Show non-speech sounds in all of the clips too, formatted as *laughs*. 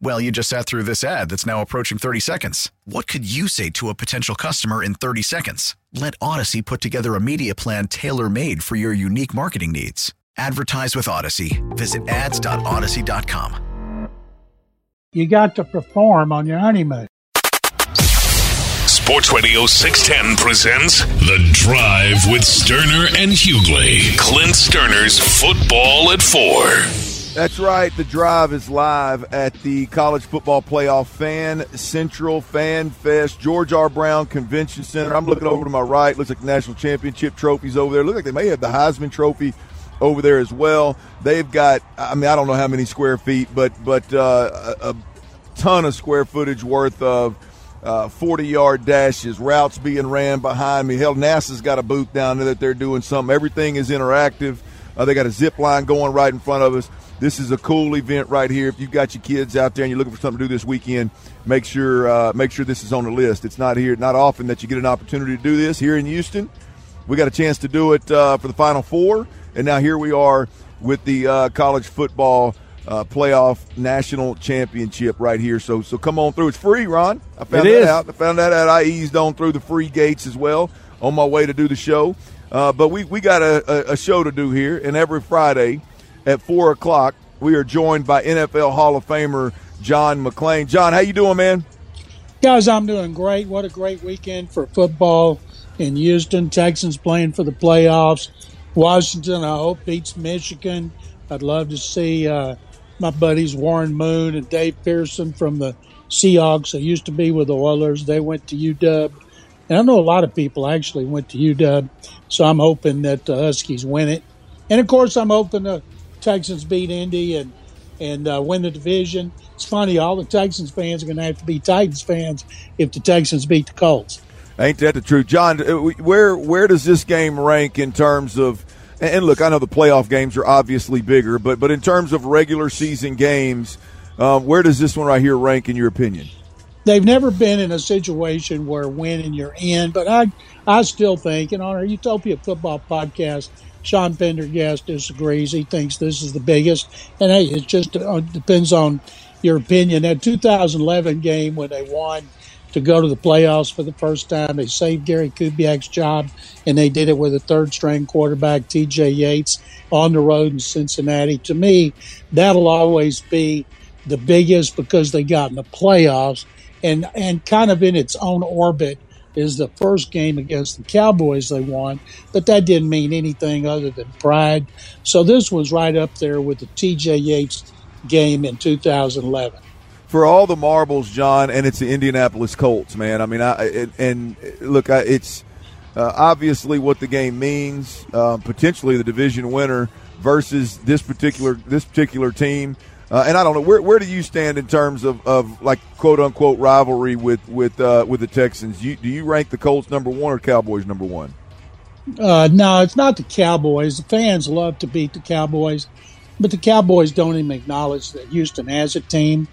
Well, you just sat through this ad that's now approaching 30 seconds. What could you say to a potential customer in 30 seconds? Let Audacy put together a media plan tailor made for your unique marketing needs. Advertise with Audacy. Visit ads.audacy.com. You got to perform on your honeymoon. Sports Radio 610 presents The Drive with Sterner and Hughley. Clint Sterner's Football at Four. That's right. The drive is live at the College Football Playoff Fan Central Fan Fest, George R. Brown Convention Center. I'm looking over to my right. Looks like the national championship trophies over there. Look like they may have the Heisman Trophy over there as well. They've got, I mean, I don't know how many square feet, but but uh, a, a ton of square footage worth of uh, 40 yard dashes, routes being ran behind me. Hell, NASA's got a booth down there that they're doing something. Everything is interactive. Uh, they got a zip line going right in front of us. This is a cool event right here. If you've got your kids out there and you're looking for something to do this weekend, make sure uh, make sure this is on the list. It's not here, not often that you get an opportunity to do this here in Houston. We got a chance to do it uh, for the Final Four, and now here we are with the uh, college football uh, playoff national championship right here. So so come on through. It's free, Ron. I found It that is. out. I found that out. I eased on through the free gates as well on my way to do the show. Uh, but we we got a, a, a show to do here, and every Friday at four o'clock we are joined by NFL Hall of Famer John McClain. John, how you doing, man? Guys, I'm doing great. What a great weekend for football in Houston. Texans playing for the playoffs. Washington, I hope, beats Michigan. I'd love to see uh, my buddies Warren Moon and Dave Pearson from the Seahawks. They used to be with the Oilers. They went to UW. And I know a lot of people actually went to UW. So I'm hoping that the Huskies win it. And of course, I'm hoping the Texans beat Indy and and uh, win the division. It's funny, all the Texans fans are going to have to be Titans fans if the Texans beat the Colts. Ain't that the truth, John? uh, Where where does this game rank in terms of? And look, I know the playoff games are obviously bigger, but but in terms of regular season games, um, where does this one right here rank in your opinion? They've never been in a situation where winning you're in, but I I still think, and on our Utopia Football podcast, Sean Pendergast disagrees. He thinks this is the biggest, and hey, it just uh, depends on your opinion. That 2011 game when they won to go to the playoffs for the first time, they saved Gary Kubiak's job, and they did it with a third-string quarterback, T.J. Yates, on the road in Cincinnati. To me, that'll always be the biggest because they got in the playoffs, and and kind of in its own orbit is the first game against the Cowboys they won, but that didn't mean anything other than pride. So this was right up there with the TJ Yates game in 2011. For all the marbles, John, and it's the Indianapolis Colts, man. I mean, I and, and look, I, it's uh, obviously what the game means. Uh, potentially the division winner versus this particular this particular team. Uh, and I don't know where where do you stand in terms of, of like quote unquote rivalry with with uh, with the Texans? You, do you rank the Colts number one or Cowboys number one? Uh, no, it's not the Cowboys. The fans love to beat the Cowboys, but the Cowboys don't even acknowledge that Houston has a team,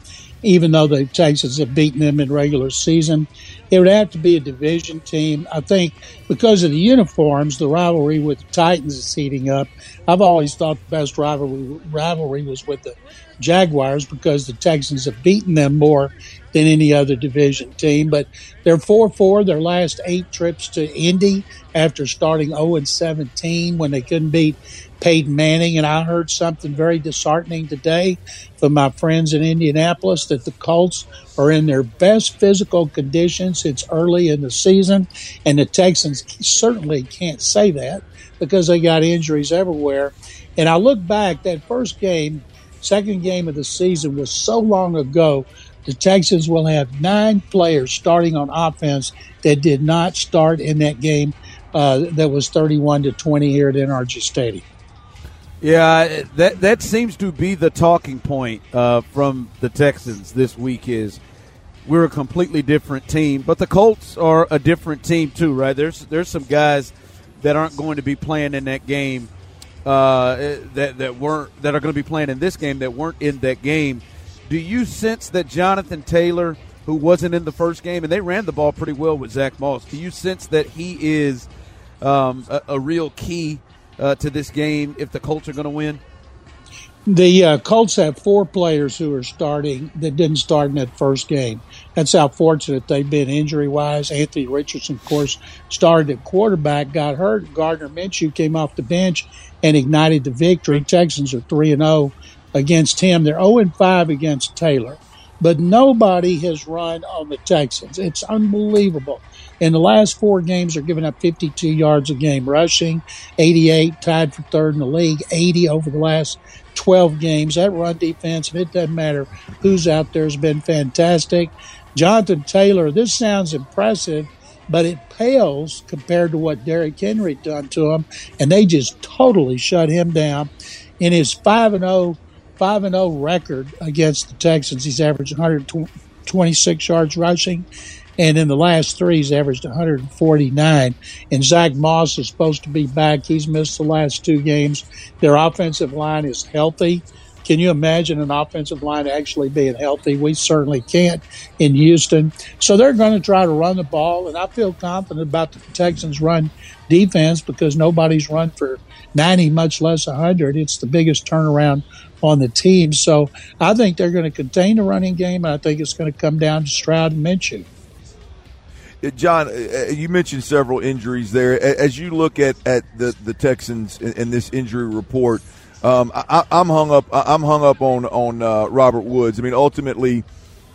even though the Texans have beaten them in regular season. It would have to be a division team. I think because of the uniforms, the rivalry with the Titans is heating up. I've always thought the best rivalry rivalry was with the Jaguars because the Texans have beaten them more than any other division team. But they're 4 4 their last eight trips to Indy after starting 0 and 17 when they couldn't beat Peyton Manning. And I heard something very disheartening today from my friends in Indianapolis that the Colts are in their best physical condition since early in the season. And the Texans certainly can't say that because they got injuries everywhere. And I look back, that first game, second game of the season was so long ago. The Texans will have nine players starting on offense that did not start in that game uh, that was 31 to 20 here at NRG Stadium. Yeah, that that seems to be the talking point uh, from the Texans this week. Is we're a completely different team, but the Colts are a different team too, right? There's there's some guys that aren't going to be playing in that game uh, that that weren't that are going to be playing in this game that weren't in that game. Do you sense that Jonathan Taylor, who wasn't in the first game, and they ran the ball pretty well with Zach Moss, do you sense that he is um, a, a real key? uh, to this game if the Colts are going to win? The uh, Colts have four players who are starting that didn't start in that first game. That's how fortunate they've been injury wise. Anthony Richardson, of course, started at quarterback, got hurt. Gardner Minshew came off the bench and ignited the victory. Texans are 3 and 0 against him. They're 0 and 5 against Taylor. But nobody has run on the Texans. It's unbelievable. In the last four games, they're giving up 52 yards a game rushing, 88 tied for third in the league, 80 over the last 12 games. That run defense, it doesn't matter who's out there, has been fantastic. Jonathan Taylor, this sounds impressive, but it pales compared to what Derrick Henry done to him, and they just totally shut him down. In his 5 and 0 5 and 0 record against the Texans, he's averaged 126 yards rushing and in the last three, he's averaged 149. And Zach Moss is supposed to be back. He's missed the last two games. Their offensive line is healthy. Can you imagine an offensive line actually being healthy? We certainly can't in Houston. So they're going to try to run the ball, and I feel confident about the Texans' run defense because nobody's run for 90, much less 100. It's the biggest turnaround on the team. So I think they're going to contain the running game, and I think it's going to come down to Stroud and Minshew. John, uh, uh, you mentioned several injuries there. As you look at, at the, the Texans in, this injury report, um, I, am hung up. I'm hung up on on uh, Robert Woods. I mean, ultimately,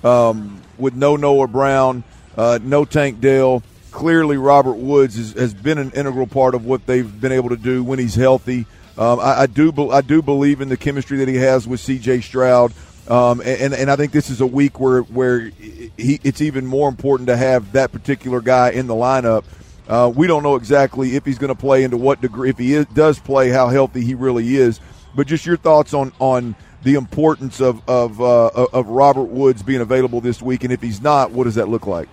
um, with no Noah Brown, uh, no Tank Dell, clearly Robert Woods has been an integral part of what they've been able to do when he's healthy. Um, I, I, do I do believe in the chemistry that he has with C.J. Stroud. Um, and, and I think this is a week where where he, it's even more important to have that particular guy in the lineup. Uh, we don't know exactly if he's going to play into what degree. If he is, does play, how healthy he really is. But just your thoughts on on the importance of of uh, of Robert Woods being available this week, and if he's not, what does that look like?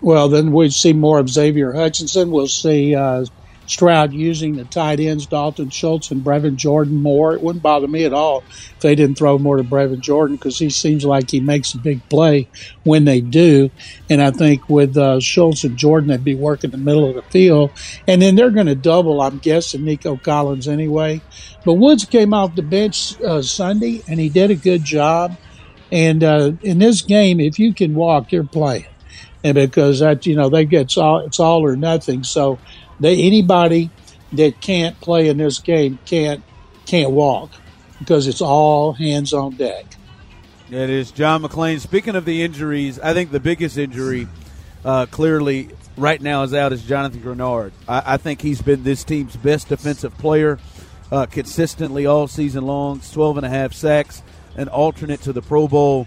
Well, then we see more of Xavier Hutchinson. We'll see uh, Stroud using the tight ends, Dalton Schultz and Brevin Jordan more. It wouldn't bother me at all if they didn't throw more to Brevin Jordan because he seems like he makes a big play when they do. And I think with uh, Schultz and Jordan, they'd be working the middle of the field. And then they're going to double, I'm guessing, Nico Collins anyway. But Woods came off the bench uh, Sunday and he did a good job. And uh, in this game, if you can walk, you're playing. And because that, you know, they get all it's all or nothing. So they, anybody that can't play in this game can't can't walk because it's all hands on deck. It is John McClain. Speaking of the injuries, I think the biggest injury uh, clearly right now is out is Jonathan Greenard. I, I, think he's been this team's best defensive player uh, consistently all season long. 12 and a half sacks, an alternate to the Pro Bowl.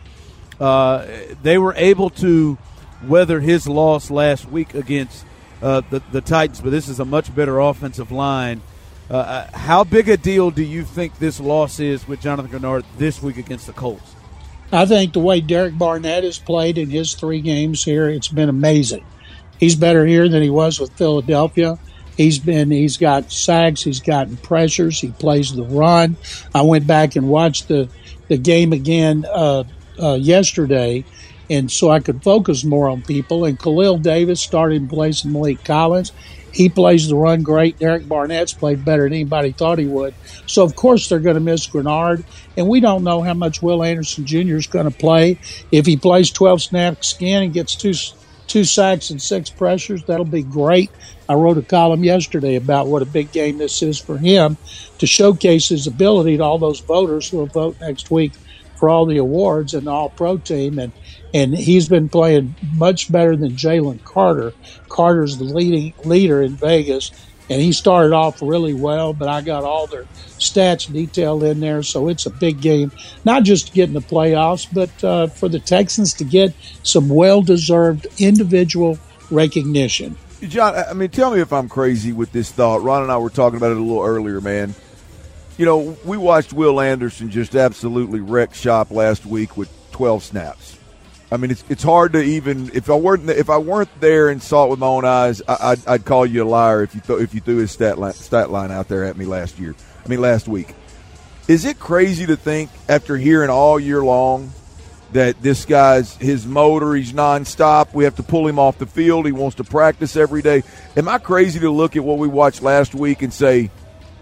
Uh, they were able to weather his loss last week against uh, the, the Titans, but this is a much better offensive line. Uh, uh, how big a deal do you think this loss is with Jonathan Greenard this week against the Colts? I think the way Derek Barnett has played in his three games here, it's been amazing. He's better here than he was with Philadelphia. He's been he's got sacks, he's gotten pressures, he plays the run. I went back and watched the the game again uh, uh, yesterday, and so I could focus more on people. And Khalil Davis started in place of Maliek Collins. He plays the run great. Derek Barnett's played better than anybody thought he would. So of course they're going to miss Greenard. and we don't know how much Will Anderson Jr. is going to play. If he plays 12 snaps again and gets two two sacks and six pressures, that'll be great. I wrote a column yesterday about what a big game this is for him to showcase his ability to all those voters who will vote next week for all the awards and the All Pro team, and and he's been playing much better than Jalen Carter. Carter's the leading leader in Vegas, and he started off really well. But I got all their stats detailed in there, so it's a big game, not just to get in the playoffs, but uh, for the Texans to get some well-deserved individual recognition. John, I mean, tell me if I'm crazy with this thought. Ron and I were talking about it a little earlier, man. You know, we watched Will Anderson just absolutely wreck shop last week with 12 snaps. I mean, it's it's hard to even if I weren't if I weren't there and saw it with my own eyes, I, would I'd call you a liar if you th- if you threw his stat line, stat line out there at me last year. I mean, last week. Is it crazy to think after hearing all year long that this guy's his motor, he's nonstop. We have to pull him off the field. He wants to practice every day. Am I crazy to look at what we watched last week and say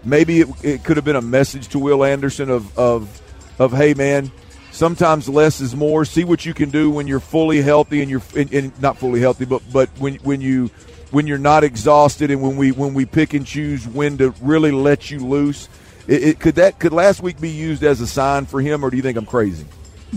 maybe it, it could have been a message to Will Anderson of of of hey man, sometimes less is more. See what you can do when you're fully healthy and you're and, and not fully healthy, but but when when you when you're not exhausted and when we when we pick and choose when to really let you loose. It, it, could that could last week be used as a sign for him, or do you think I'm crazy?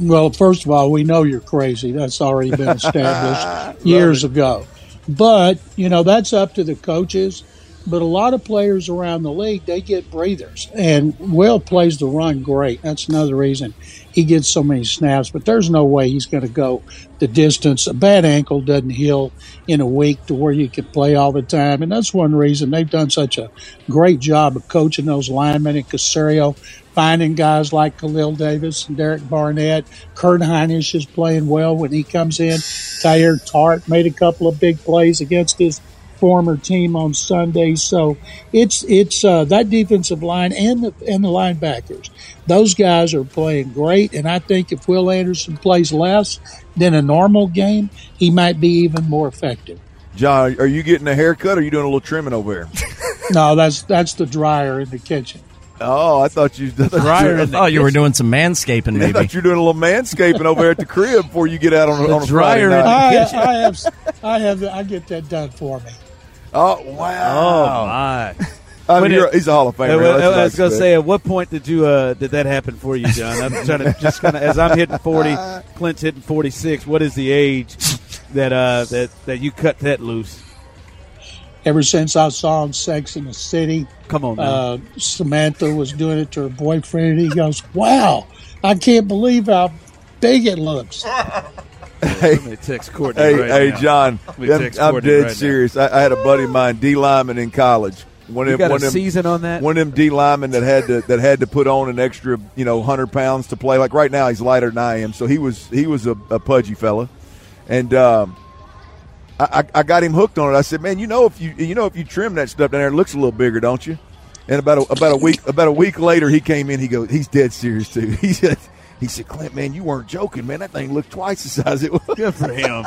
Well, first of all, we know you're crazy. That's already been *laughs* established years it. ago. But, you know, that's up to the coaches. But a lot of players around the league, they get breathers. And Will plays the run great. That's another reason he gets so many snaps. But there's no way he's going to go the distance. A bad ankle doesn't heal in a week to where you can play all the time. And that's one reason they've done such a great job of coaching those linemen and Caserio finding guys like Khalil Davis and Derek Barnett. Kurt Hinish is playing well when he comes in. Teair Tart made a couple of big plays against his former team on Sunday. So it's it's uh, that defensive line and the and the linebackers. Those guys are playing great, and I think if Will Anderson plays less than a normal game, he might be even more effective. John, are you getting a haircut or are you doing a little trimming over here? *laughs* no, that's that's the dryer in the kitchen. Oh, I thought you. *laughs* I dryer. I thought you were doing some manscaping. Maybe I thought you were doing a little manscaping over at the crib before you get out on, the on a dryer. I, I, have, I have, I get that done for me. Oh wow! Oh my! *laughs* I mean, it, he's a Hall of Famer. I, I was going to say, at what point did you uh, did that happen for you, John? I'm trying to just kind of as I'm hitting forty, *laughs* Clint's hitting forty six. What is the age that uh, that that you cut that loose? ever since I saw him Sex in the City. Come on, uh, Samantha was doing it to her boyfriend. and He goes, "Wow, I can't believe how big it looks." *laughs* Hey, text Courtney hey, right hey, now. John, I'm, I'm dead right serious. I, I, had a buddy of mine, D Lyman, in college. One you got one a them, season on that. One of them D linemen that had to that had to put on an extra, you know, hundred pounds to play. Like right now, he's lighter than I am, so he was he was a, a pudgy fella, and um, I, I got him hooked on it. I said, "Man, you know if you you know if you trim that stuff down there, it looks a little bigger, don't you?" And about a, about a week about a week later, he came in. He goes, "He's dead serious too." *laughs* He said, "He said, Clint, man, you weren't joking, man. That thing looked twice the size it was." Good for him.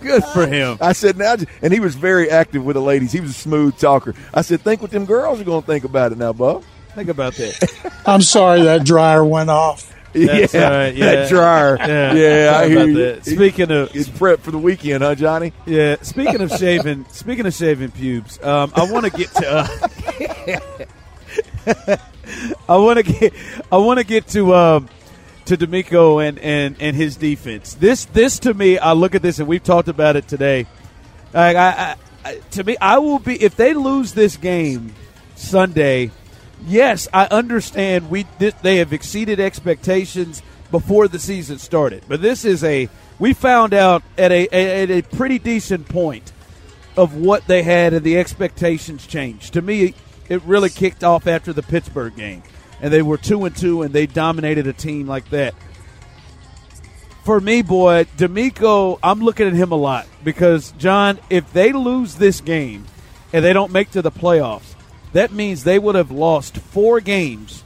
Good for him. I said, now, and he was very active with the ladies. He was a smooth talker. I said, think what them girls are going to think about it now, Bob. Think about that. *laughs* I'm sorry that dryer went off. That's yeah, right, yeah, that dryer. Yeah, yeah I hear you. That. Speaking of, it's prep for the weekend, huh, Johnny? Yeah. Speaking of shaving, speaking of shaving pubes, um, I want to get to. Uh, *laughs* I want to get. I want to get to. Um, to DeMeco and, and, and his defense. This this to me, I look at this and we've talked about it today. I, I, I, to me, I will be if they lose this game Sunday yes, I understand we they have exceeded expectations before the season started, but this is a we found out at a at a pretty decent point of what they had and the expectations changed. To me, it really kicked off after the Pittsburgh game, and they were two and two, and they dominated a team like that. For me, boy, DeMeco, I'm looking at him a lot because John, if they lose this game and they don't make to the playoffs, that means they would have lost four games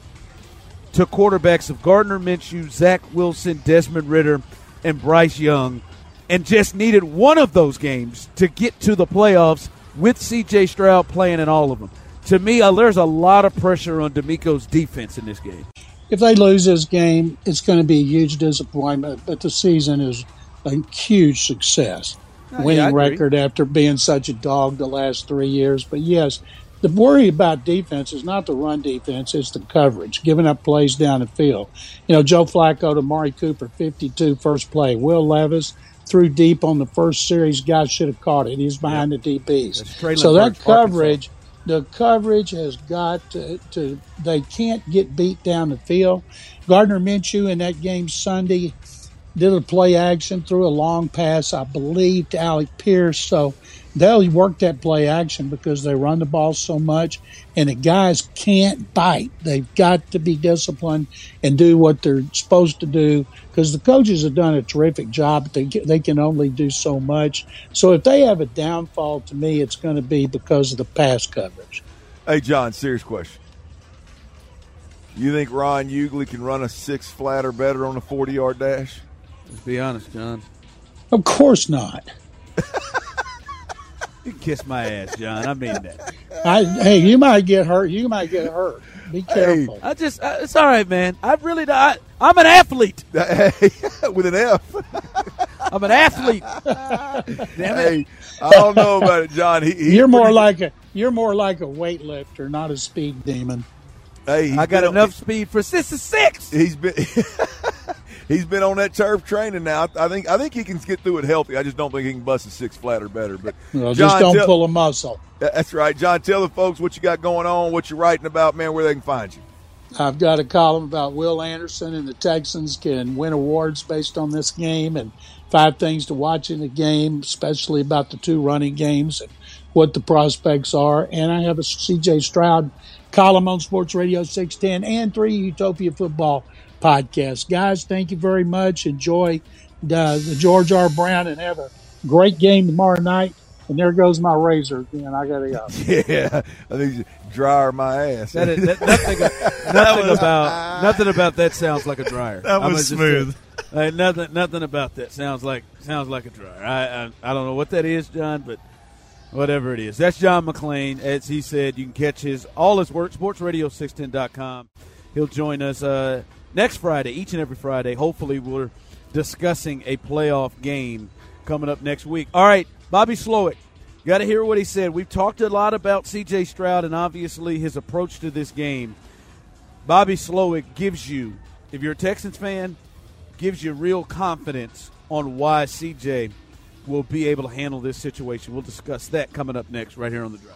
to quarterbacks of Gardner Minshew, Zach Wilson, Desmond Ridder, and Bryce Young, and just needed one of those games to get to the playoffs with C.J. Stroud playing in all of them. To me, uh, there's a lot of pressure on DeMeco's defense in this game. If they lose this game, it's going to be a huge disappointment, but the season is a huge success. Uh, Winning yeah, record after being such a dog the last three years. But yes, the worry about defense is not the run defense, it's the coverage, giving up plays down the field. You know, Joe Flacco to Amari Cooper, 52 first play. Will Levis threw deep on the first series. Guys should have caught it. He's behind the DBs. So that coverage, the coverage has got to, to, they can't get beat down the field. Gardner Minshew in that game Sunday did a play action, threw a long pass, I believe, to Alec Pierce. So they'll work that play action because they run the ball so much, and the guys can't bite. They've got to be disciplined and do what they're supposed to do because the coaches have done a terrific job. But they they can only do so much. So if they have a downfall, to me, it's going to be because of the pass coverage. Hey, John, serious question. You think Ron Hughley can run a six flat or better on a forty yard dash? Let's be honest, John. Of course not. *laughs* You can kiss my ass, John. I mean that. I, hey, you might get hurt. You might get hurt. Be careful. I just, uh, it's all right, man. I really, I, I'm an athlete. *laughs* With an F. I'm an athlete. *laughs* Damn it. Hey, I don't know about it, John. He, he's you're more like a you're more like a weightlifter, not a speed demon. Hey, I got been on- enough speed for six to six. He's been. *laughs* He's been on that turf training now. I think I think he can get through it healthy. I just don't think he can bust a six flat or better. But Well, John, just don't tell- pull a muscle. That's right, John. Tell the folks what you got going on, what you're writing about, man, where they can find you. I've got a column about Will Anderson and the Texans can win awards based on this game and five things to watch in the game, especially about the two running games and what the prospects are. And I have a CJ Stroud column on Sports Radio 610 and three Utopia football podcasts. Guys, thank you very much. Enjoy the, the George R. Brown and have a great game tomorrow night. And there goes my razor again. I got to go. *laughs* Yeah, I think dryer my ass. That is, that, *laughs* nothing, nothing about nothing about that sounds like a dryer. That I'm was smooth. just say, uh, nothing, nothing about that sounds like sounds like a dryer. I, I I don't know what that is, John, but whatever it is, that's John McClain. As he said, you can catch his all his work sportsradio610.com. He'll join us uh, next Friday, each and every Friday. Hopefully, we're discussing a playoff game coming up next week. All right, Bobby Slowik. Got to hear what he said. We've talked a lot about C.J. Stroud and obviously his approach to this game. Bobby Slowik gives you, if you're a Texans fan, gives you real confidence on why C.J. will be able to handle this situation. We'll discuss that coming up next, right here on the drive.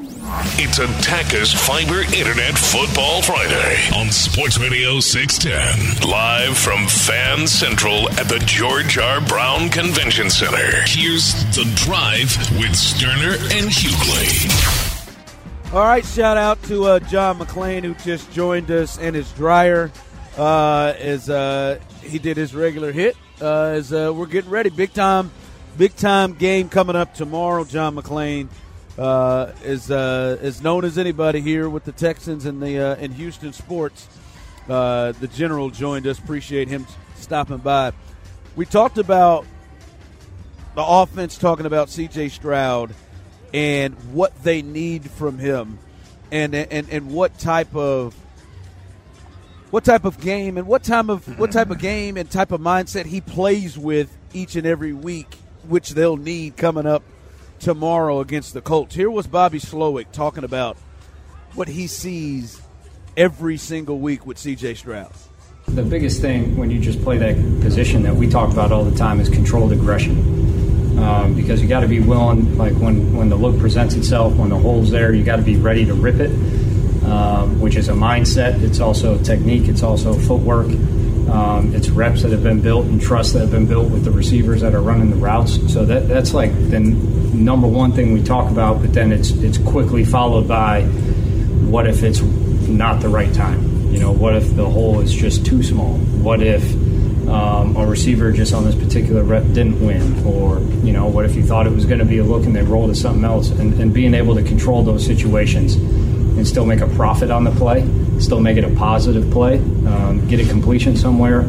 It's Attackers Fiber Internet Football Friday on Sports Radio 610. Live from Fan Central at the George R. Brown Convention Center. Here's The Drive with Sterner and Hughley. All right, shout out to uh, John McClain who just joined us and his dryer uh, as uh, he did his regular hit. Uh, as uh, we're getting ready, big time, big time game coming up tomorrow. John McClain uh, is uh, is known as anybody here with the Texans and the uh, in Houston sports. Uh, the general joined us. Appreciate him stopping by. We talked about the offense, talking about C.J. Stroud and what they need from him, and and and what type of what type of game and what time of what type of game and type of mindset he plays with each and every week, which they'll need coming up tomorrow against the Colts. Here was Bobby Slowik talking about what he sees every single week with C.J. Stroud. The biggest thing when you just play that position that we talk about all the time is controlled aggression. Um, because you got to be willing, like when, when the look presents itself, when the hole's there, you got to be ready to rip it, um, which is a mindset. It's also technique. It's also footwork. Um, it's reps that have been built and trust that have been built with the receivers that are running the routes. So that that's like the number one thing we talk about. But then it's it's quickly followed by what if it's not the right time? You know, what if the hole is just too small? What if um, a receiver just on this particular rep didn't win? Or, you know, what if you thought it was going to be a look and they rolled to something else? And, and being able to control those situations and still make a profit on the play, still make it a positive play, um, get a completion somewhere,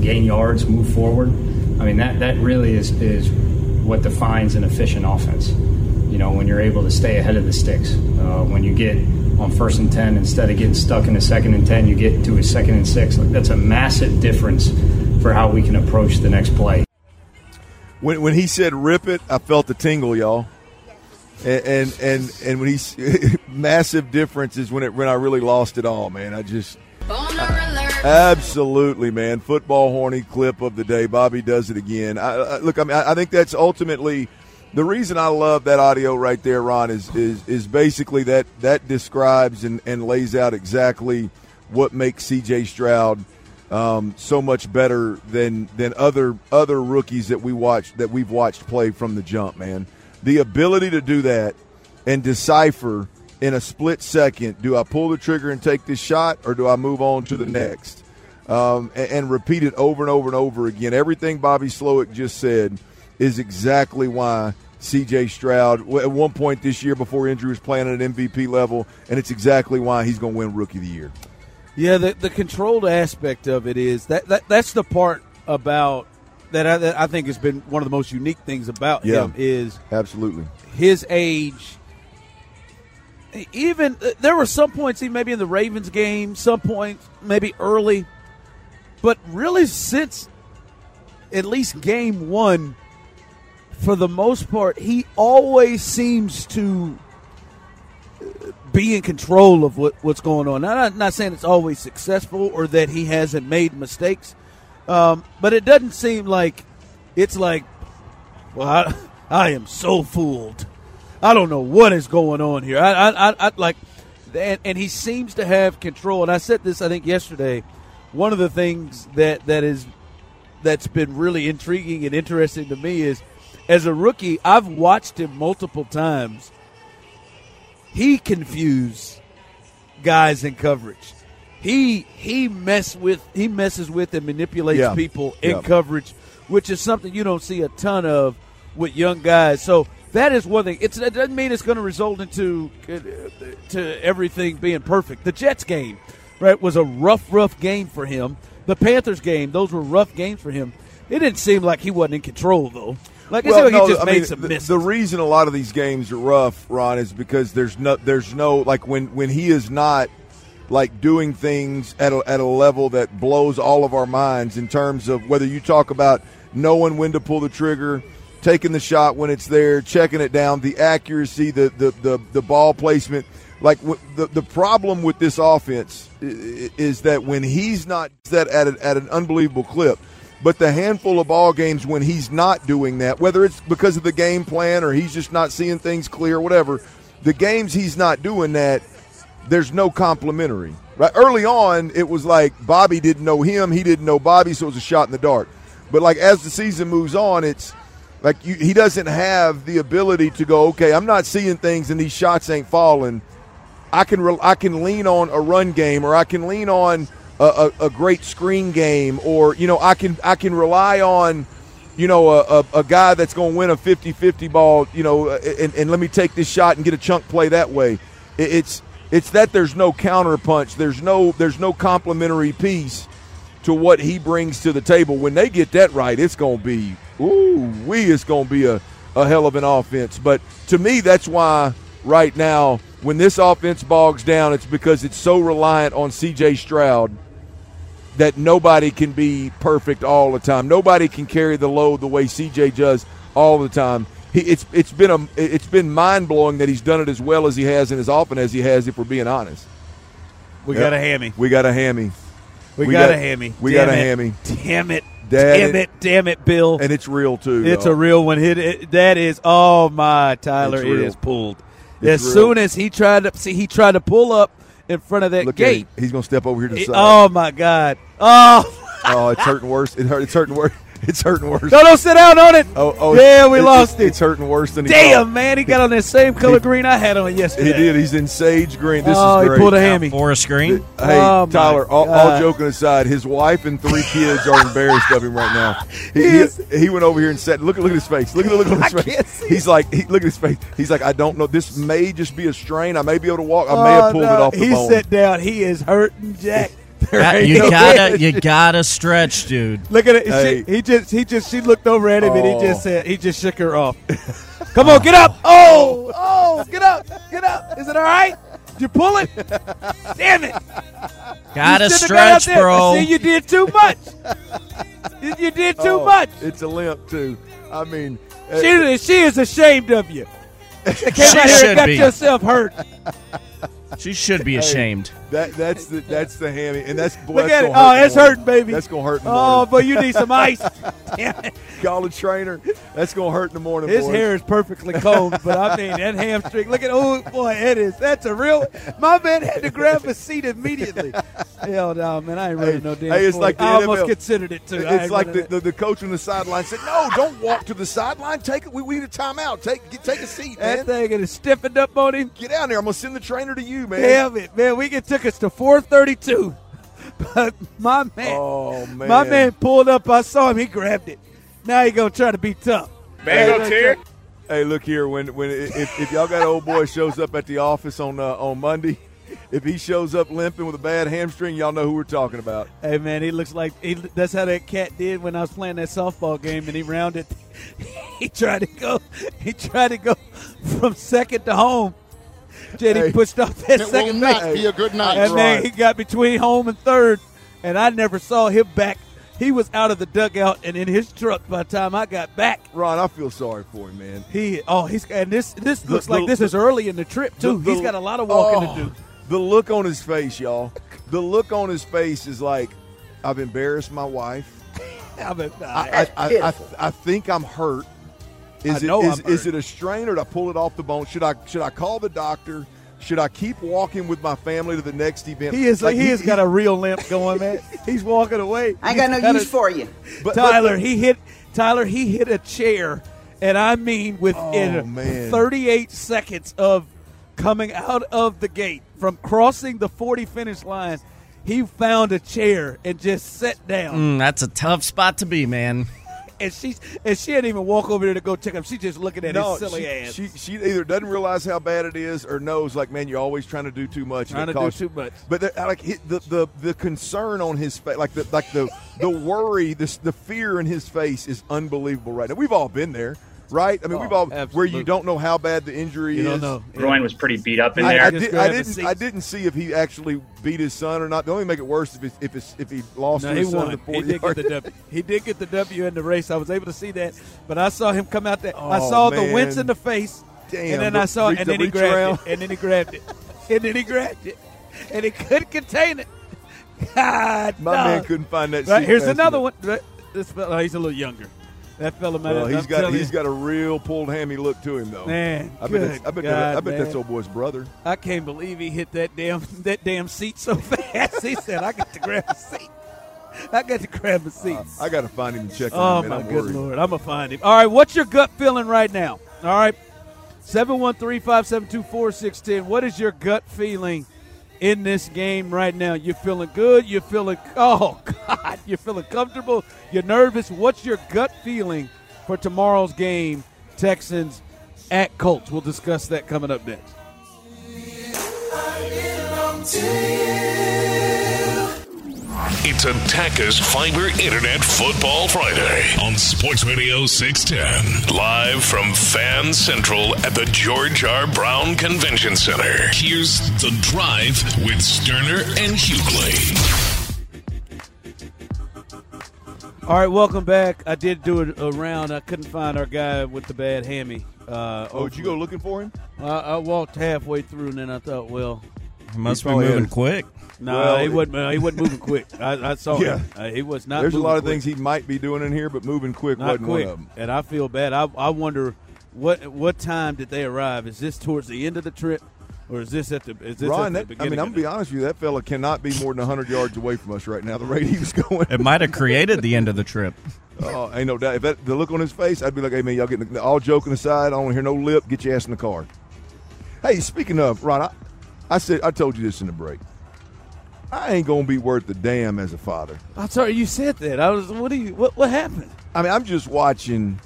gain yards, move forward. I mean, that, that really is, is what defines an efficient offense. You know, when you're able to stay ahead of the sticks, uh, when you get on first and 10 instead of getting stuck in a second and 10 you get to a second and 6 like that's a massive difference for how we can approach the next play when, when he said rip it i felt the tingle y'all and and and, and when he's *laughs* massive difference is when it when i really lost it all man i just I, absolutely man football horny clip of the day bobby does it again I, I, look i mean I, think that's ultimately the reason I love that audio right there, Ron, is is, is basically that that describes and, and lays out exactly what makes C.J. Stroud um, so much better than than other other rookies that we watch that we've watched play from the jump. Man, the ability to do that and decipher in a split second: do I pull the trigger and take this shot, or do I move on to the next? Um, and, and repeat it over and over and over again. Everything Bobby Slowik just said is exactly why CJ Stroud at one point this year before injury was playing at an MVP level, and it's exactly why he's going to win Rookie of the Year. Yeah, the, the controlled aspect of it is that, that that's the part about that I, that I think has been one of the most unique things about yeah, him is absolutely his age. Even uh, there were some points, he maybe in the Ravens game, some points maybe early, but really since at least game one for the most part, he always seems to be in control of what, what's going on. Now, I'm not saying it's always successful or that he hasn't made mistakes, um, but it doesn't seem like it's like, well, I, *laughs* I, am so fooled. I don't know what is going on here. I, I, I like, and, and he seems to have control. And I said this, I think, yesterday. One of the things that that is that's been really intriguing and interesting to me is as a rookie, I've watched him multiple times. He confused guys in coverage. He he mess with he messes with and manipulates yeah. people in yeah. coverage, which is something you don't see a ton of with young guys. So that is one thing. It's, it doesn't mean it's going to result into to everything being perfect. The Jets game, right, was a rough, rough game for him. The Panthers game, those were rough games for him. It didn't seem like he wasn't in control though. Like well, no, he just I made mean, some the, the, reason a lot of these games are rough, Ron, is because there's no there's no like when when he is not like doing things at a, at a level that blows all of our minds in terms of whether you talk about knowing when to pull the trigger, taking the shot when it's there, checking it down, the accuracy, the the the, the ball placement. Like the the problem with this offense is that when he's not that at, a, at an unbelievable clip, but the handful of ball games when he's not doing that, whether it's because of the game plan or he's just not seeing things clear, whatever, the games he's not doing that, there's no complimentary. Right? Early on, it was like Bobby didn't know him, he didn't know Bobby, so it was a shot in the dark. But like as the season moves on, it's like you, he doesn't have the ability to go, okay, I'm not seeing things and these shots ain't falling. I can re- I can lean on a run game or I can lean on a, a, a, great screen game, or you know, I can I can rely on you know a, a, a guy that's going to win a 50-50 ball, you know, and, and, let me take this shot and get a chunk play that way. It, it's it's that there's no counterpunch. there's no there's no complementary piece to what he brings to the table. When they get that right, it's going to be ooh we it's going to be a a hell of an offense. But to me, that's why right now when this offense bogs down, it's because it's so reliant on C.J. Stroud that nobody can be perfect all the time. Nobody can carry the load the way CJ does all the time. He, it's it's been a it's been mind blowing that he's done it as well as he has and as often as he has. If we're being honest, we yep. got a hammy. We got a hammy. We, we got, got, a hammy. We damn got a hammy. Damn it. damn it, damn it, Bill. And it's real too. It's y'all. a real one. It, it, that is, oh my, Tyler, it is pulled. It's as real. soon as he tried to see, he tried to pull up in front of that Look gate. He's going to step over here to the side. Oh my God! Oh, *laughs* oh, it's hurting worse. It hurt, it's hurting worse. It's hurting worse. No, don't sit down on it. Oh, oh, yeah, we it- lost it. it. It's hurting worse than he Damn, thought. man, he got on that same color green I had on yesterday. He did. He's in sage green. This oh, is he pulled a hammy. for a screen. Hey, Oh, Tyler, all, all joking aside, his wife and three kids are embarrassed of him right now. *laughs* He, he, he went over here and said, "Look, at look at his face. Look at look at his I face." can't see He's like, he, "Look at his face." He's like, "I don't know. This may just be a strain. I may be able to walk. I may have Oh, pulled no, it off the he bone." sat down. He is hurting, Jack. *laughs* There Got- you no gotta, question. you gotta stretch, dude. Look at it. She- he just, he just, she looked over at him and he Oh. just said, he just shook her off. *laughs* Come on, get up. Oh, oh, get up, get up. Is it all right? Did you pull it? Damn it. Gotta You should've got out stretch, bro. See, you did too much. you, you did too Oh, much. It's a limp too. I mean, uh, She, she is ashamed of you. You *laughs* came She out here should and got be. yourself hurt. She should be ashamed. That that's the that's the hammy, and that's boy, Look that's at it. Oh, hurt in the it's hurting, baby. That's gonna hurt in the Oh, morning. but you need some ice. Damn it. College trainer, that's gonna hurt in the morning. His boys. hair is perfectly combed, but I mean that hamstring. Look at oh boy, it is. That's a real. My man had to grab a seat immediately. Hell no, man, I ain't running Hey, no damn. hey, it's 40. like I almost considered it too. It's like the, the, the coach on the sideline said, "No, don't walk to the sideline. Take it. We, we need a timeout. Take get, take a seat, man. that thing is stiffened up on him. Get down there. I'm gonna send the trainer to you, man." Damn it, man. We get took us to 432, *laughs* but my man, Oh man, my man pulled up. I saw him. He grabbed it. Now he gonna try to be tough. Mango tear. Hey, look here. When when if, if y'all got old boy shows up at the office on uh, on Monday, if he shows up limping with a bad hamstring, y'all know who we're talking about. Hey man, he looks like he, that's how that cat did when I was playing that softball game, and he rounded. *laughs* He tried to go. He tried to go *laughs* from second to home. Then he Hey. pushed off that It will second not base. be a good night. And man, he got between home and third, and I never saw him back. He was out of the dugout and in his truck by the time I got back. Ron, I feel sorry for him, man. He oh he's and this this The- looks the- like this is early in the trip too. The- he's the- got a lot of walking oh, to do. The look on his face, y'all. The look on his face is like, I've embarrassed my wife. *laughs* I, mean, I, I, I, I, *laughs* I think I'm hurt. Is I it know is, is it a strain or did I pull it off the bone? Should I should I call the doctor? Should I keep walking with my family to the next event? He is Like, he, has got a real limp going, man. *laughs* He's walking away. I ain't got no got use a- for you. but- Tyler, but- he hit Tyler, he hit a chair, and I mean Oh, within man. 38 seconds of coming out of the gate from crossing the 40 finish line, he found a chair and just sat down. Mm, that's a tough spot to be, man. And she's and she didn't even walk over there to go check him. She's just looking at no, his silly she, ass. She, she either doesn't realize how bad it is or knows like, man, you're always trying to do too much. Trying to do too much. But the, like the, the the concern on his face, like the like the the worry, this the fear in his face is unbelievable right now. We've all been there, right? I mean, Oh, we've all where you don't know how bad the injury you is. don't. Groin was pretty beat up in I, there. I, Just did, grab I the didn't. I didn't see if he actually beat his son or not. The only make it worse if it's, if it's, if he lost No, to he his son won. the He forty did get the W. *laughs* He did get the W in the race. I was able to see that, but I saw him come out there. I Oh, saw the man. wince in the face, Damn, and then the I saw, reach- and then he grabbed around. it, and then he grabbed it, *laughs* and then he grabbed it, and he couldn't contain it. *laughs* God, My no. man couldn't find that. Right, seat here's another enough. one. This fella, he's a little younger. That fella, man, Well, I'm he's got telling he's you, got a real pulled hammy look to him though. Man, I bet that's, I bet, God, that, I bet man. that's old boy's brother. I can't believe he hit that damn *laughs* that damn seat so *laughs* fast. He said, "I got to grab a seat. I got to grab a seat." Uh, I got to find him and check Oh on him. Oh my. I'm good worried. lord! I'm gonna find him. All right, what's your gut feeling right now? All right, seven one three five seven two four six ten. What is your gut feeling in this game right now? You're feeling good? You're feeling? *laughs* Oh God! You're feeling comfortable? You're nervous? What's your gut feeling for tomorrow's game? Texans at Colts. We'll discuss that coming up next. It's Attacker's Fiber Internet Football Friday on Sports Radio 610. Live from Fan Central at the George R. Brown Convention Center. Here's The Drive with Sterner and Hughley. All right, welcome back. I did do it around. I couldn't find our guy with the bad hammy. Uh, Oh, did you go looking for him? I, I walked halfway through, and then I thought, well, He must be moving had- quick. no, Well, he it- wasn't. uh, he wasn't moving quick. I, I saw *laughs* Yeah. him. Uh, he was not. There's a lot of quick. things he might be doing in here, but moving quick not wasn't quick, one of them. and I feel bad. I, I wonder what what time did they arrive? Is this towards the end of the trip, or is this at the? Is this Ron, at the that, I mean. I'm gonna be honest with you. That fella cannot be more than 100 yards away from us right now. The rate he was going. It might have created the end of the trip. *laughs* Oh, ain't no doubt. If that, the look on his face, I'd be like, "Hey man, y'all getting all joking aside. I don't want to hear no lip. Get your ass in the car." Hey, speaking of Ron, I, I said I told you this in the break. I ain't gonna be worth the damn as a father. I'm sorry, you said that. I was. What do you? What? What happened? I mean, I'm just watching,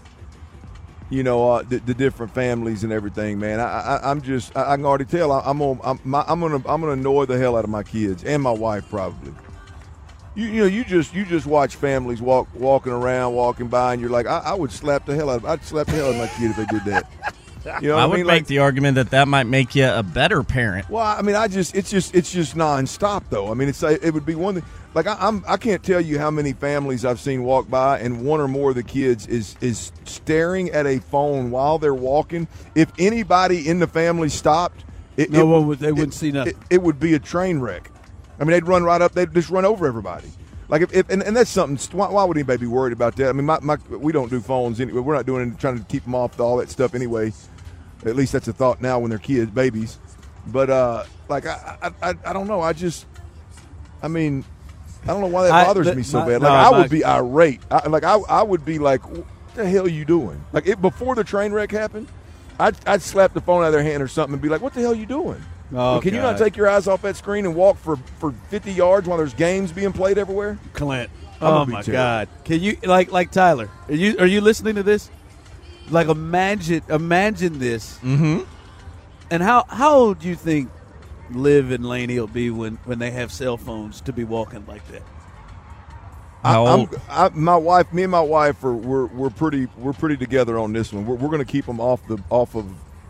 you know, uh, the, the different families and everything, man. I, I, I'm just, I, I can already tell. I, I'm gonna, I'm, my, I'm gonna, I'm gonna annoy the hell out of my kids and my wife probably. You, you know, you just, you just watch families walk, walking around, walking by, and you're like, I, I would slap the hell out of, I'd slap the hell out of my kid if they did that. *laughs* You know, what I I would mean? make Like, the argument that that might make you a better parent. well, I mean, I just it's just it's just nonstop though. I mean, it's like, it would be one thing. Like I, I'm I can't tell you how many families I've seen walk by, and one or more of the kids is is staring at a phone while they're walking. If anybody in the family stopped, it, No it- one would- they wouldn't see nothing. It, it would be a train wreck. I mean, they'd run right up. They'd just run over everybody. Like if, if and, and that's something. Why, why would anybody be worried about that? I mean, my, my we don't do phones anyway. We're not doing trying to keep them off all that stuff anyway. At least that's a thought now when they're kids, babies. But uh, like I, I, I, I don't know. I just, I mean, I don't know why that I- bothers but me so my- bad. no, Like I my- would be irate. I, like I, I would be like, what the hell are you doing? Like it, before the train wreck happened, I'd, I'd slap the phone out of their hand or something and be like, what the hell are you doing? Oh, Can you not take your eyes off that screen and walk for, for 50 yards while there's games being played everywhere? Clint. I'm Oh my terrible. God! Can you like like Tyler? Are you are you listening to this? Like imagine imagine this. Mm-hmm. And how how old do you think Liv and Laney will be when when they have cell phones to be walking like that? How I, I'm- old? I, my wife, me and my wife are we're, we're pretty we're pretty together on this one. We're, we're going to keep them off the off of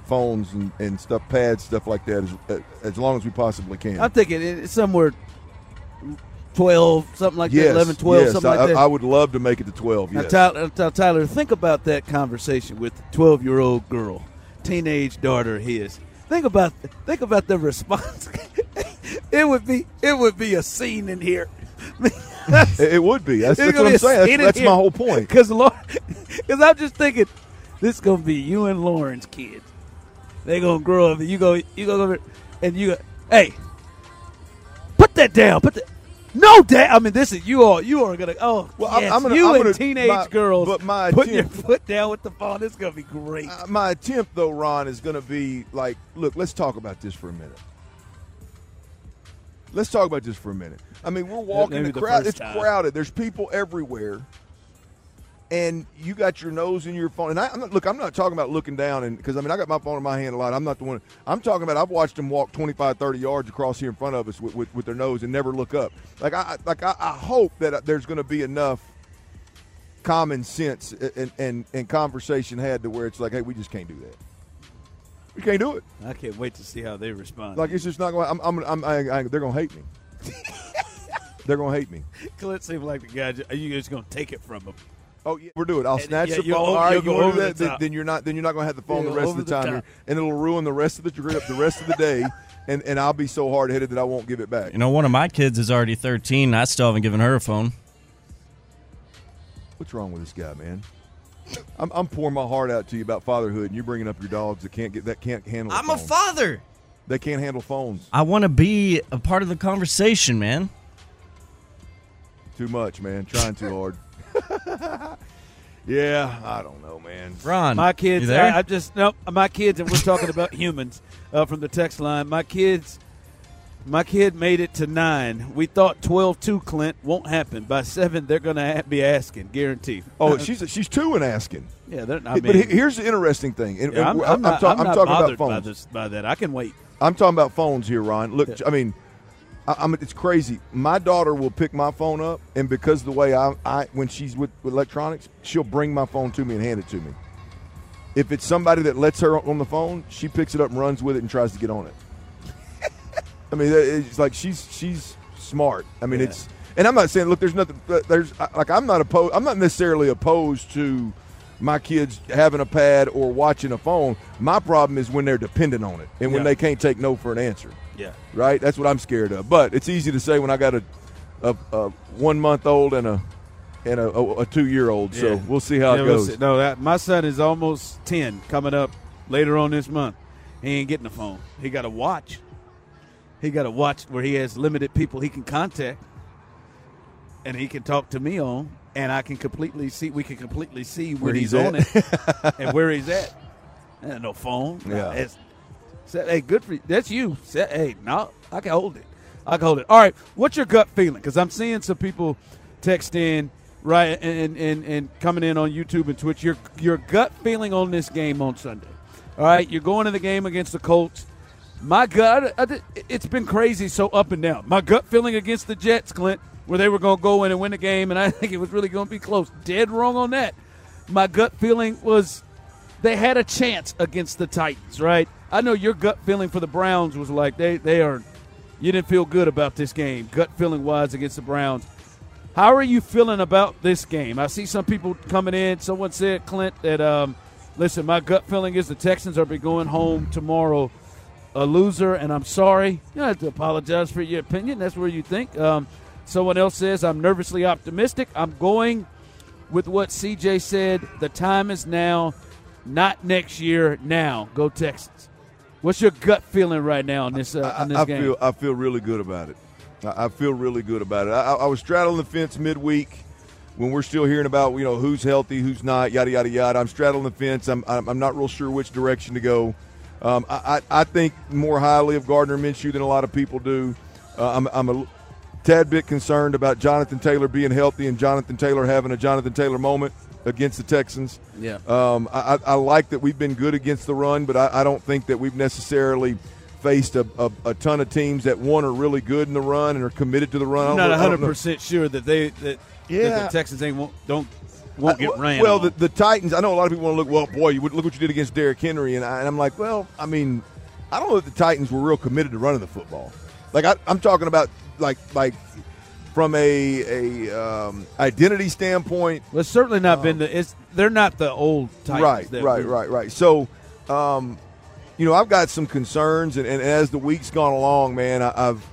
phones and, and stuff, pads, stuff like that, as, as long as we possibly can. I'm thinking it's somewhere 12, something like yes, that, 11, 12, yes, something I, like that. I would love to make it to twelve. Now, Yes. Tyler, now, uh, Tyler, think about that conversation with the 12 year old girl, teenage daughter of his. Think about think about the response. *laughs* it would be it would be a scene in here. *laughs* it, would be. That's, that's what I'm saying. That's, that's my whole point. Because because I'm just thinking, this is gonna be you and Lauren's kids. They gonna grow up. And you go you go over and you go, hey, put that down. Put that. No, dad. I mean, this is you all. You are gonna. Oh, Well, I'm- yes, I'm gonna- you I'm and gonna- teenage my- girls. but my putting your foot down with the phone. This is gonna be great. Uh, my attempt, though, Ron, is going to be like, look, let's talk about this for a minute. Let's talk about this for a minute. I mean, we're walking maybe the the crowd. first It's time. crowded. There's people everywhere, and you got your nose in your phone. And I, I'm not, look, I'm not talking about looking down, and because I mean, I got my phone in my hand a lot. I'm not the one. I'm talking about. I've watched them walk 25, 30 yards across here in front of us with, with, with their nose and never look up. Like I, like I, I hope that uh, there's going to be enough common sense and, and, and conversation had to where it's like, hey, we just can't do that. We can't do it. I can't wait to see how they respond. Like it's just not going. I'm. I'm. I'm I, I, they're going to hate me. *laughs* they're going to hate me. Clint seemed like the guy. Are you just gonna take it from him? Oh, yeah, we're doing. it. I'll And- snatch yeah, the phone. over- All right, you'll go to over do the that? Then, then you're not. Then you're not going to have the phone Yeah, the rest of the the time, top. and it'll ruin the rest of the trip, the rest of the day, *laughs* and and I'll be so hard headed that I won't give it back. You know, one of my kids is already 13. I still haven't given her a phone. What's wrong with this guy, man? I'm, I'm pouring my heart out to you about fatherhood, and you're bringing up your dogs that can't get that can't handle. I'm a phone. father. They can't handle phones I want to be a part of the conversation, man. too much, man. Trying too hard. *laughs* *laughs* yeah, I don't know, man. Ron, My kids, you there? I, I just no. My kids, and we're talking about humans uh, from the text line. My kids, my kid made it to nine. We thought 12-2, Clint won't happen. By seven, they're going to be asking, guaranteed. Oh, she's she's two and asking. yeah. They're, I mean, but here's the interesting thing. And, yeah, I'm, and I'm not, ta- I'm not talking about bothered by phones. this by that. I can wait. I'm talking about phones here, Ron. Look, Yeah. I mean, I, I'm, it's crazy. My daughter will pick my phone up, and because of the way I, I when she's with, with electronics, she'll bring my phone to me and hand it to me. If it's somebody that lets her on the phone, she picks it up and runs with it and tries to get on it. *laughs* I mean, it's like she's she's smart. I mean, Yeah. it's and I'm not saying look, there's nothing. Uh, there's like I'm not opposed. I'm not necessarily opposed to my kids having a pad or watching a phone. My problem is when they're dependent on it and when Yeah. they can't take no for an answer. Yeah. Right? That's what I'm scared of. But it's easy to say when I got a a, a one month old and a and a, a, a two year old. So Yeah. we'll see how Yeah, it we'll goes. No, that my son is almost ten, coming up later on this month, He ain't getting a phone. He got a watch. He got a watch where he has limited people he can contact, and he can talk to me on, and I can completely see. We can completely see where, Where he's, he's on it *laughs* and where he's at. And no phone. Yeah. It's- Say, hey, good for you. That's you. Hey, no, I can hold it. I can hold it. All right, what's your gut feeling? Because I'm seeing some people text in, right, and, and and coming in on YouTube and Twitch. Your your gut feeling on this game on Sunday. All right, you're going to the game against the Colts. My gut, it's been crazy, so up and down. My gut feeling against the Jets, Clint, where they were going to go in and win the game, and I *laughs* think it was really going to be close. Dead wrong on that. My gut feeling was they had a chance against the Titans, right? I know your gut feeling for the Browns was like they they are. You didn't feel good about this game, gut feeling wise against the Browns. How are you feeling about this game? I see some people coming in. Someone said, Clint, that um, listen, my gut feeling is the Texans are be going home tomorrow a loser, and I'm sorry. You don't have to apologize for your opinion. That's where you think. Um, someone else says, I'm nervously optimistic. I'm going with what CJ said. The time is now, not next year. Now, go Texans. What's your gut feeling right now on this, uh, on this I, I game? feel I feel really good about it. I, I feel really good about it. I, I was straddling the fence midweek when we're still hearing about you know who's healthy, who's not, yada yada yada. I'm straddling the fence. I'm I'm, not real sure which direction to go. Um, I, I I think more highly of Gardner Minshew than a lot of people do. Uh, I'm I'm a tad bit concerned about Jonathan Taylor being healthy and Jonathan Taylor having a Jonathan Taylor moment against the Texans. Yeah. Um, I, I I like that we've been good against the run, but I, I don't think that we've necessarily faced a, a, a ton of teams that one are really good in the run and are committed to the run. I I'm don't not know- I don't 100 know. percent sure that they that, Yeah. that the Texans ain't won't, don't won't get ran. Well, the, the Titans. I know a lot of people want to look. Well, boy, you would look what you did against Derrick Henry, and, I, and I'm like, well, I mean, I don't know if the Titans were real committed to running the football. Like I, I'm talking about, like like from a a um, identity standpoint. well, it's certainly not been the. It's they're not the old Titans. right, right, we- right, right. So, um, you know, I've got some concerns, and, and as the week's gone along, man, I, I've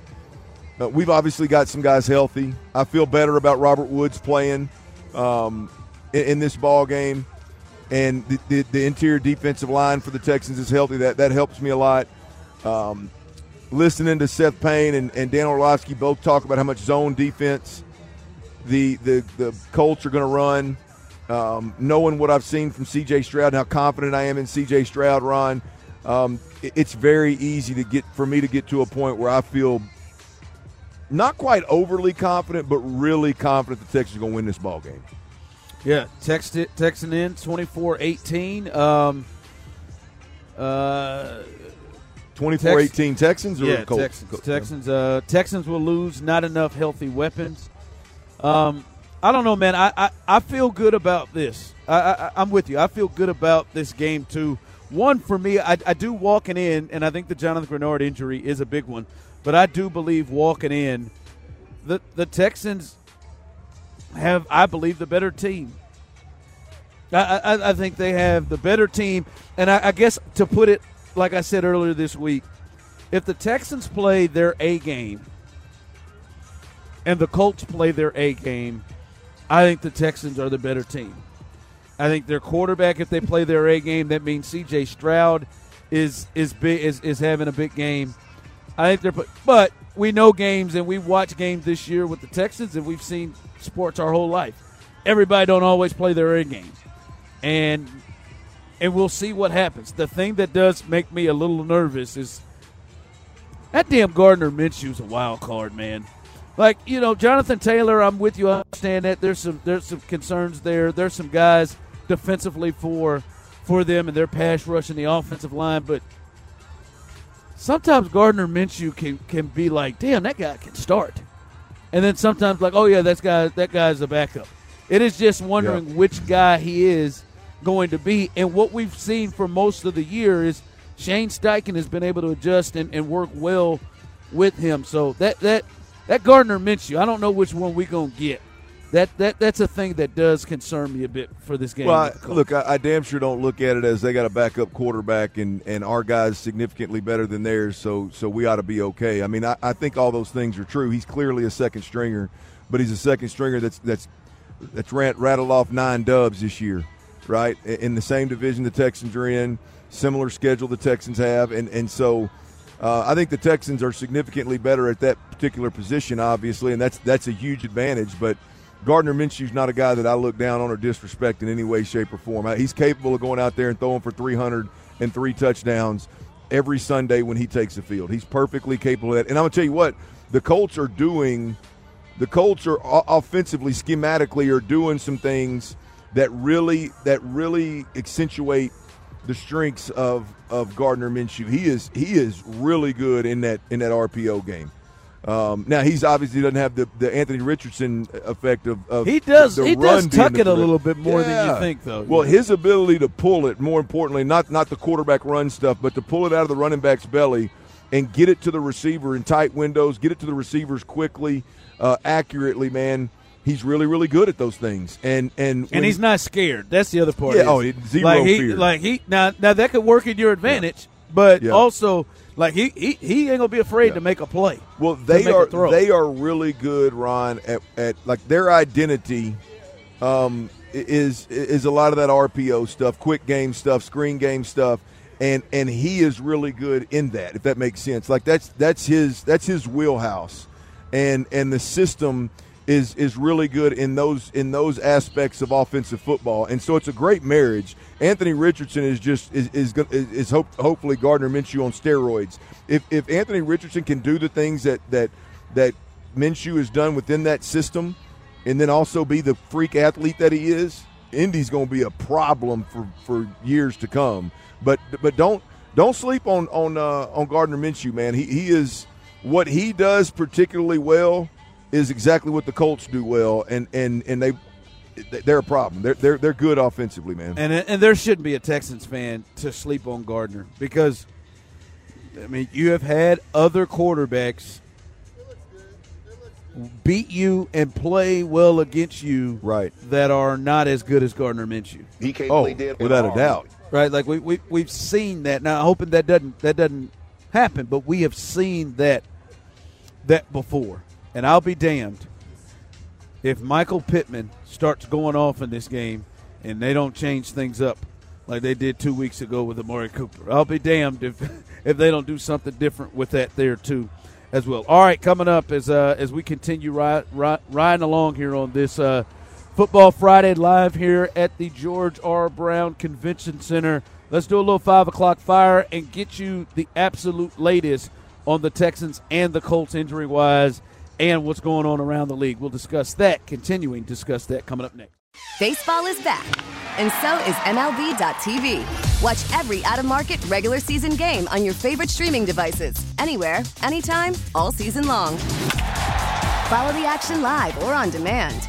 uh, we've obviously got some guys healthy. I feel better about Robert Woods playing um, in, in this ball game, and the, the, the interior defensive line for the Texans is healthy. That that helps me a lot. Um, listening to Seth Payne and, and Dan Orlovsky both talk about how much zone defense the the the Colts are going to run. Um, knowing what I've seen from C.J. Stroud and how confident I am in C.J. Stroud, Ron, um, it- it's very easy to get for me to get to a point where I feel not quite overly confident, but really confident the Texans are going to win this ball game. Yeah, text it, texting in 2418. Um, uh, 24-18 Texans or yeah, Colts? Texans. Texans. Uh, Texans will lose. Not enough healthy weapons. Um, I don't know, man. I, I, I feel good about this. I, I, I'm with you. I feel good about this game too. One for me, I, I do walking in, and I think the Jonathan Greenard injury is a big one. But I do believe walking in, the the Texans have, I believe, the better team. I, I, I think they have the better team, and I, I guess to put it like I said earlier this week, if the Texans play their A game and the Colts play their A game, I think the Texans are the better team. I think their quarterback, if they play their A game, that means C.J. Stroud is is is, is having a big game. I think they're, but we know games and we've watched games this year with the Texans and we've seen sports our whole life. Everybody don't always play their A games, and and we'll see what happens. The thing that does make me a little nervous is that damn Gardner Minshew's a wild card, man. Like you know, Jonathan Taylor, I'm with you. I understand that there's some there's some concerns there. There's some guys defensively for for them and their pass rush in the offensive line, but sometimes Gardner Minshew can can be like, damn, that guy can start, and then sometimes like, oh yeah, that guy that guy's a backup. It is just wondering which guy he is going to be, and what we've seen for most of the year is Shane Steichen has been able to adjust and, and work well with him. So that that that Gardner Minshew, I don't know which one we're gonna get. That that that's a thing that does concern me a bit for this game. Well, I, look, I, I damn sure don't look at it as they got a backup quarterback and, and our guy's significantly better than theirs, so so we ought to be okay. I mean, I, I think all those things are true. He's clearly a second stringer, but he's a second stringer that's that's that's rat, rattled off nine dubs this year. Right? In the same division the Texans are in, similar schedule the Texans have, and and so uh, I think the Texans are significantly better at that particular position, obviously, and that's that's a huge advantage. But Gardner Minshew's not a guy that I look down on or disrespect in any way, shape, or form. He's capable of going out there and throwing for 300 and three touchdowns every Sunday when he takes the field. He's perfectly capable of that. And I'm gonna tell you what, the Colts are doing. The Colts are offensively, schematically, are doing some things that really that really accentuate the strengths of of Gardner Minshew. He is he is really good in that in that RPO game. Um, now he's obviously doesn't have the, the Anthony Richardson effect of, of he does the, he does tuck it a little bit more yeah. than you think though. Well, his ability to pull it, more importantly, not not the quarterback run stuff, but to pull it out of the running back's belly and get it to the receiver in tight windows, get it to the receivers quickly, uh, accurately. Man, he's really really good at those things, and and and he's not scared. That's the other part. Yeah, oh, zero like he, fear. Like he now now that could work in your advantage, yeah. but yeah. also like he, he he ain't gonna be afraid yeah. to make a play. Well, they are they are really good, Ron, at, at like their identity um, is is a lot of that RPO stuff, quick game stuff, screen game stuff, and and he is really good in that. If that makes sense, like that's that's his that's his wheelhouse, and and the system is is really good in those in those aspects of offensive football, and so it's a great marriage. Anthony Richardson is just is is, is, hope, hopefully Gardner Minshew on steroids. If if Anthony Richardson can do the things that that that Minshew has done within that system, and then also be the freak athlete that he is, Indy's going to be a problem for for years to come. But but don't don't sleep on on uh, on Gardner Minshew, man. He he is what he does particularly well is exactly what the Colts do well, and and and they they're a problem. They're they're they're good offensively, man. And and there shouldn't be a Texans fan to sleep on Gardner because I mean you have had other quarterbacks beat you and play well against you, right? That are not as good as Gardner Minshew. He can't oh, did without a doubt, right? Like we we we've seen that. Now, I'm hoping that doesn't that doesn't happen, but we have seen that that before. And I'll be damned if Michael Pittman starts going off in this game and they don't change things up like they did two weeks ago with Amari Cooper. I'll be damned if *laughs* if they don't do something different with that there too, as well. All right, coming up as uh, as we continue ride, ride, riding along here on this uh, Football Friday live here at the George R. Brown Convention Center. Let's do a little five o'clock fire and get you the absolute latest on the Texans and the Colts injury wise and what's going on around the league. We'll discuss that, continuing discuss that coming up next. Baseball is back, and so is MLB.tv. Watch every out of market regular season game on your favorite streaming devices, anywhere, anytime, all season long. Follow the action live or on demand.